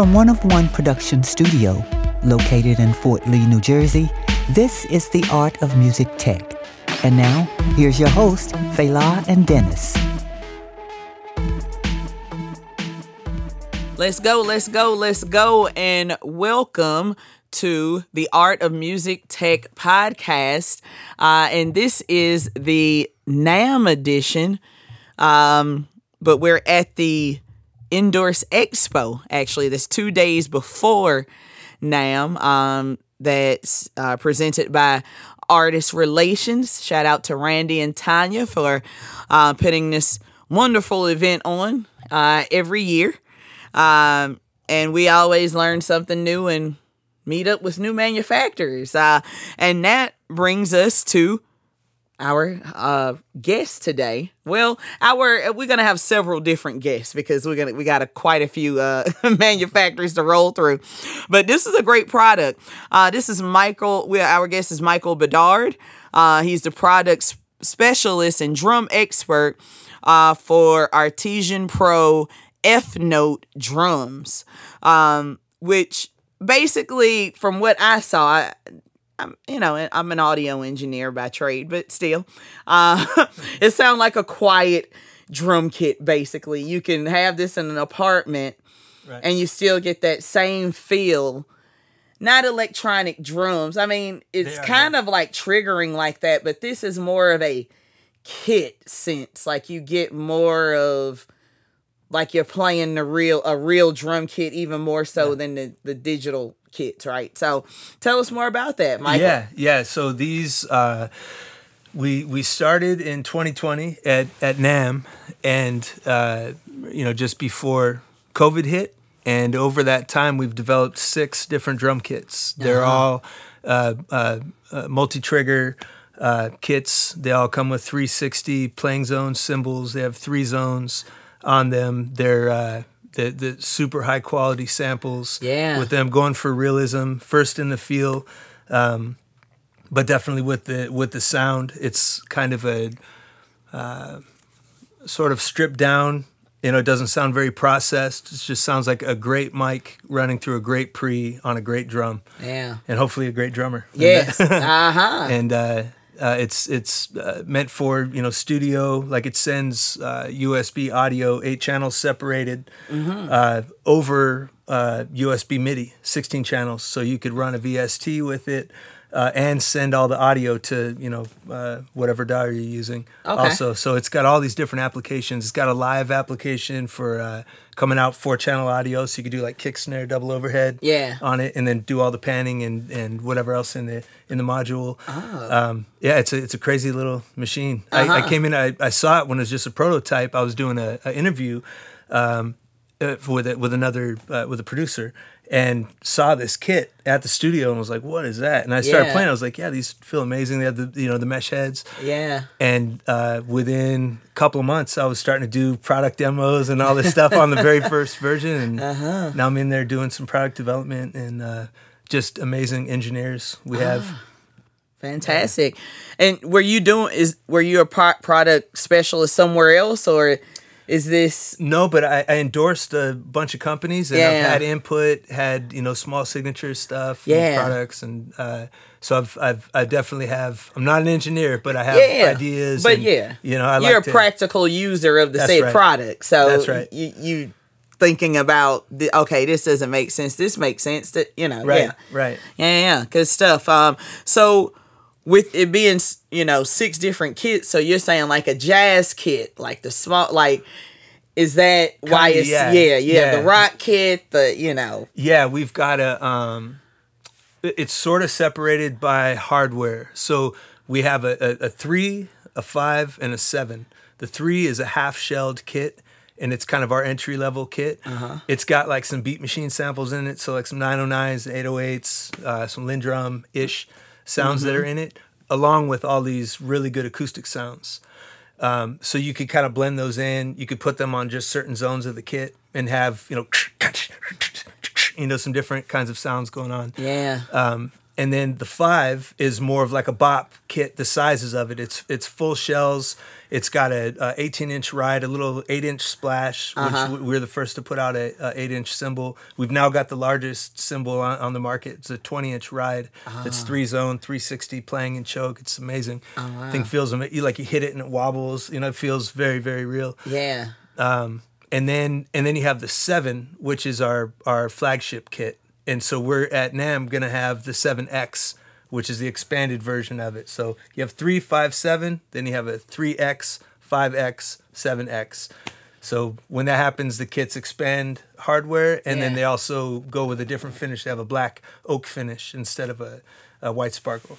From One of One Production Studio, located in Fort Lee, New Jersey, this is the Art of Music Tech. And now, here's your host, Fela and Dennis. Let's go, let's go, let's go, and welcome to the Art of Music Tech podcast. Uh, and this is the NAMM edition, um, but we're at the Endorse Expo, actually. That's two days before NAMM. um, that's uh, presented by Artist Relations. Shout out to Randy and Tanya for uh, putting this wonderful event on uh, every year. Um, and we always learn something new and meet up with new manufacturers. Uh, and that brings us to our uh, guest today. Well, our we're gonna have several different guests because we're gonna we got a, quite a few uh, manufacturers to roll through. But this is a great product. Uh, this is Michael. We our guest is Michael Bedard. Uh, he's the product specialist and drum expert uh, for Artesia Pro F Note drums, um, which basically, from what I saw, I, I'm, you know, I'm an audio engineer by trade, but still, uh, it sounds like a quiet drum kit. Basically, you can have this in an apartment, right. and you still get that same feel. Not electronic drums. I mean, it's kind of like triggering like that, but this is more of a kit sense. Like you get more of like you're playing the real a real drum kit even more so yeah. than the, the digital kits, right? So tell us more about that, Michael. Yeah, yeah. So these uh we we started in 2020 at at NAMM and uh you know just before COVID hit and over that time we've developed six different drum kits. They're uh-huh. all uh, uh, uh multi-trigger uh, kits. They all come with 360 playing zones, cymbals. They have three zones on them. They're uh, the the super high quality samples. Yeah. With them going for realism, first in the feel, um, but definitely with the with the sound, it's kind of a uh, sort of stripped down. You know, it doesn't sound very processed. It just sounds like a great mic running through a great pre on a great drum. Yeah. And hopefully a great drummer. Yes. uh huh. And uh, uh, it's it's uh, meant for you know studio, like it sends uh, USB audio, eight channels separated mm-hmm. Uh, over USB uh, MIDI, sixteen channels, so you could run a VST with it. Uh, and send all the audio to you know uh, whatever DAW you're using. Okay. Also, so it's got all these different applications. It's got a live application for uh, coming out four channel audio, so you could do like kick, snare, double overhead. Yeah. On it, and then do all the panning and, and whatever else in the in the module. Oh. Um, yeah, it's a it's a crazy little machine. Uh-huh. I, I, uh-huh. came in, I, I saw it when it was just a prototype. I was doing a, a interview. Um, uh, with it, with another uh, with a producer, and saw this kit at the studio and was like, "What is that?" And I started yeah. playing. I was like, "Yeah, these feel amazing. They have the you know the mesh heads." Yeah. And uh, within a couple of months, I was starting to do product demos and all this stuff on the very first version, and uh-huh. now I'm in there doing some product development and uh, just amazing engineers we ah, have. Fantastic. And were you doing is were you a pro- product specialist somewhere else or is this no but I, I endorsed a bunch of companies and yeah. i've had input had you know small signature stuff yeah. and products and uh, so I've, I've i definitely have i'm not an engineer but i have yeah. ideas but and, yeah you know I you're like a to, practical user of the said right. product so that's right you, you thinking about the, okay this doesn't make sense this makes sense that you know right yeah right yeah yeah good stuff um so with it being you know six different kits so you're saying like a jazz kit like the small like is that Kinda, why it's yeah, yeah, yeah, yeah. the rock kit the you know. Yeah we've got a um it's sort of separated by hardware. So we have a, a, a three a five and a seven. The three is a half shelled kit and it's kind of our entry level kit. Uh-huh. It's got like some beat machine samples in it, so like some 909s, 808s, uh, some LinnDrum ish sounds mm-hmm. that are in it, along with all these really good acoustic sounds. Um, so you could kind of blend those in. You could put them on just certain zones of the kit and have you know, you know, some different kinds of sounds going on. Yeah. Um, and then the five is more of like a bop kit. The sizes of it, it's it's full shells. It's got a, a 18 inch ride, a little eight inch splash, which Uh-huh. w- we're the first to put out a, a eight inch cymbal. We've now got the largest cymbal on, on the market. It's a 20 inch ride. Ah. It's three zone, 360 playing and choke. It's amazing. Oh, Thing feels you like you hit it and it wobbles. You know, it feels very very real Yeah. and then and then you have the seven, which is our our flagship kit. And so we're at NAMM gonna have the seven X, which is the expanded version of it. So you have three, five, seven, then you have a three X, five X, seven X. So when that happens, the kits expand hardware, and then they also go with a different finish. They have a black oak finish instead of a, a white sparkle.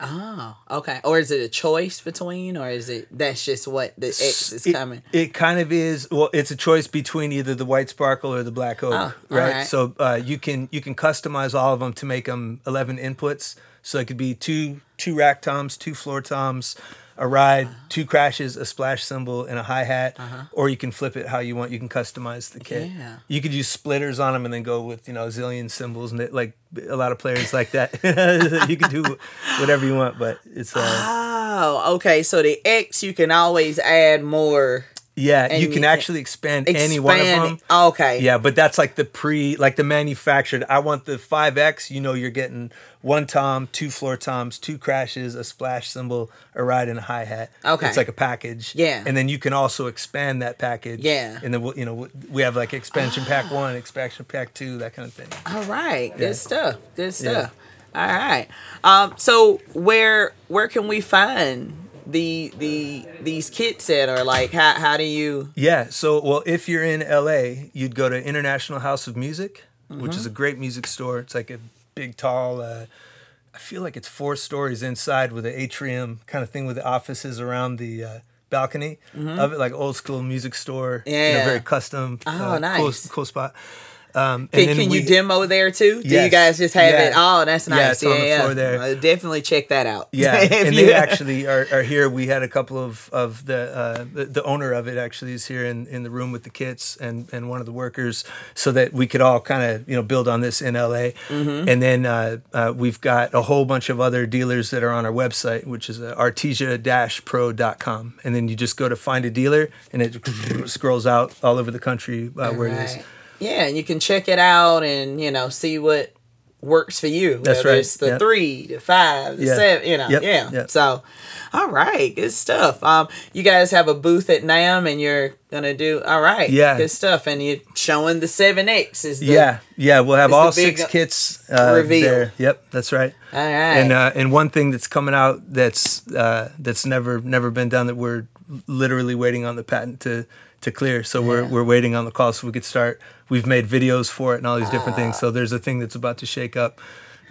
Oh, okay. Or is it a choice between, or is it that's just what the X is it, coming? It kind of is. Well, it's a choice between either the white sparkle or the black oak, Oh, right? alright. So uh, you can you can customize all of them to make them eleven inputs. So it could be two two rack toms, two floor toms, a ride, Uh-huh. two crashes, a splash cymbal, and a hi hat. Or you can flip it how you want. You can customize the kit. Yeah. You could use splitters on them and then go with you know a zillion cymbals and it, like a lot of players like that. you can do whatever you want, but it's uh, Oh, okay. So the X, you can always add more. Yeah. And You can actually expand, any one of them. it. Okay. Yeah, but that's like the pre, like the manufactured. I want the 5X. You know, you're getting one tom, two floor toms, two crashes, a splash cymbal, a ride, and a hi hat. Okay. It's like a package. Yeah. And then you can also expand that package. Yeah. And then, we'll- you know, we have like expansion pack one, expansion pack two, that kind of thing. All right. Good stuff. Good stuff. All right. Um, so where where can we find the the these kits that are like how how do you Yeah. So, well, if you're in LA, you'd go to International House of Music, which is a great music store. It's like a big, tall. Uh, I feel like it's four stories inside with an atrium kind of thing with the offices around the uh, balcony of it, like old school music store. Yeah. a very custom. Oh, uh, nice. Cool, cool spot. Um, can, then can you demo there too? Do you guys just have Yeah. it? Oh, that's Yeah, nice. Yeah, on the floor there. Uh, definitely check that out. Yeah, and you- they actually are, are here. We had a couple of of the, uh, the the owner of it actually is here in, in the room with the kits and and one of the workers, so that we could all kind of you know build on this in LA. Mm-hmm. And then uh, uh, we've got a whole bunch of other dealers that are on our website, which is uh, artesia-pro.com. And then you just go to find a dealer, and it scrolls out all over the country uh, where it is. Yeah, and you can check it out and you know see what works for you. That's right. It's the Yep. three, the five, the Yeah. seven. You know, Yep. yeah. Yep. So, all right, good stuff. Um, you guys have a booth at NAMM, and you're gonna do all right. Yeah. good stuff, and you're showing the seven X is the, Yeah, yeah, we'll have all six kits uh, reveal. there. Yep, that's right. All right. And uh, and one thing that's coming out that's uh, that's never never been done that we're literally waiting on the patent to to clear. So we're we're waiting on the call so we could start. We've made videos for it and all these different things. Ah. So there's a thing that's about to shake up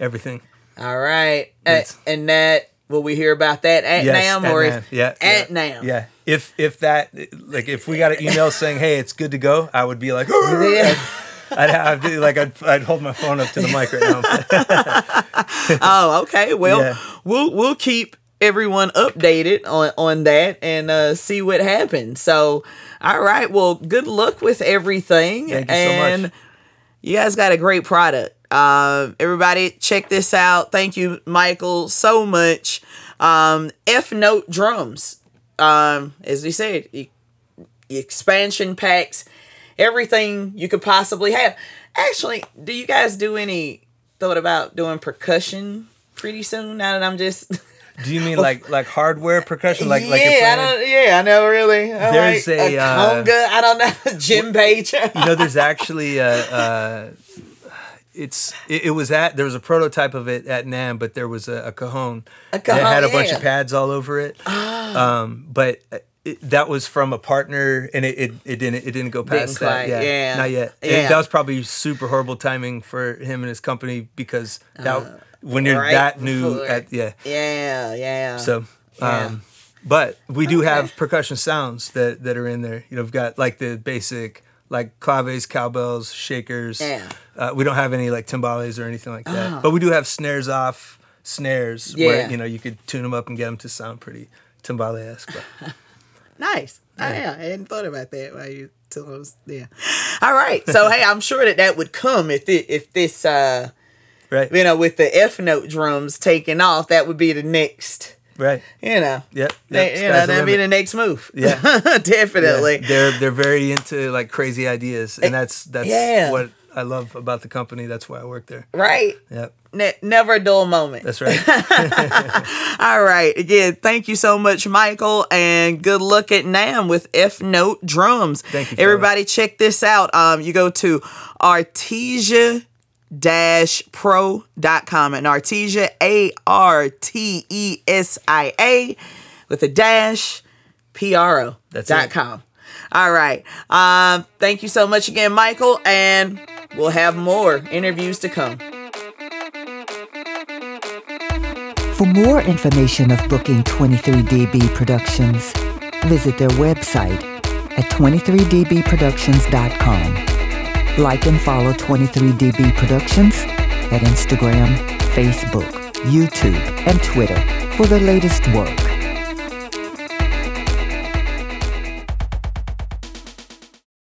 everything. all right, Uh, and that will we hear about that at Yes, NAMM at or yeah, at yeah, NAMM? Yeah. If if that like if we got an email saying hey it's good to go, I would be like. Yeah. I'd have to, like I'd, I'd hold my phone up to the mic right now. Oh, okay. Well, Yeah. we'll we'll keep everyone updated on on that and uh, see what happens. So, all right. Well, good luck with everything. Thank you so much. you guys got a great product. Uh, everybody, check this out. Thank you, Michael, so much. Um, F Note drums. Um, as we said, e- expansion packs, everything you could possibly have. Actually, do you guys do any thought about doing percussion pretty soon? Now that I'm just Do you mean like like hardware percussion? Like yeah, like I don't, yeah, I never really. I There's like a, uh, conga. I don't know, djembe. you know there's actually a, uh it's it, it was at there was a prototype of it at NAMM but there was a, a cajon A that cajon, had a bunch yeah. of pads all over it um but it, that was from a partner and it, it, it didn't it didn't go past quite, that yeah, yeah. not yet Yeah. that was probably super horrible timing for him and his company because that when you're right that new at yeah yeah, yeah. so, Yeah. um, but we do Okay. have percussion sounds that, that are in there. You know, we've got like the basic like claves, cowbells, shakers. Yeah. Uh, we don't have any like timbales or anything like that. Oh. But we do have snares off snares Yeah. where you know you could tune them up and get them to sound pretty timbale esque. Nice. Oh, yeah, I hadn't thought about that while you told us. Yeah. All right. So hey, I'm sure that that would come if this, if this uh Right. You know, with the F note drums taking off, that would be the next. Right. You know. Yep. They- you know, that'd be the next move. Yeah. Definitely. Yeah, they're they're very into like crazy ideas, and that's that's Yeah. what I love about the company. That's why I work there. Right. Yep. Ne- never a dull moment. That's right. All right. Again, thank you so much, Michael, and good luck at NAMM with F Note Drums. Thank you. Everybody, check this out. Um, you go to Artesia pro.com and Artesia A R T E S I A with a dash P R O That's dot it. com. All right. Um, thank you so much again, Michael, and we'll have more interviews to come. For more information of booking 23DB Productions, visit their website at 23dbproductions.com. Like and follow 23DB Productions at Instagram, Facebook, YouTube, and Twitter for the latest work.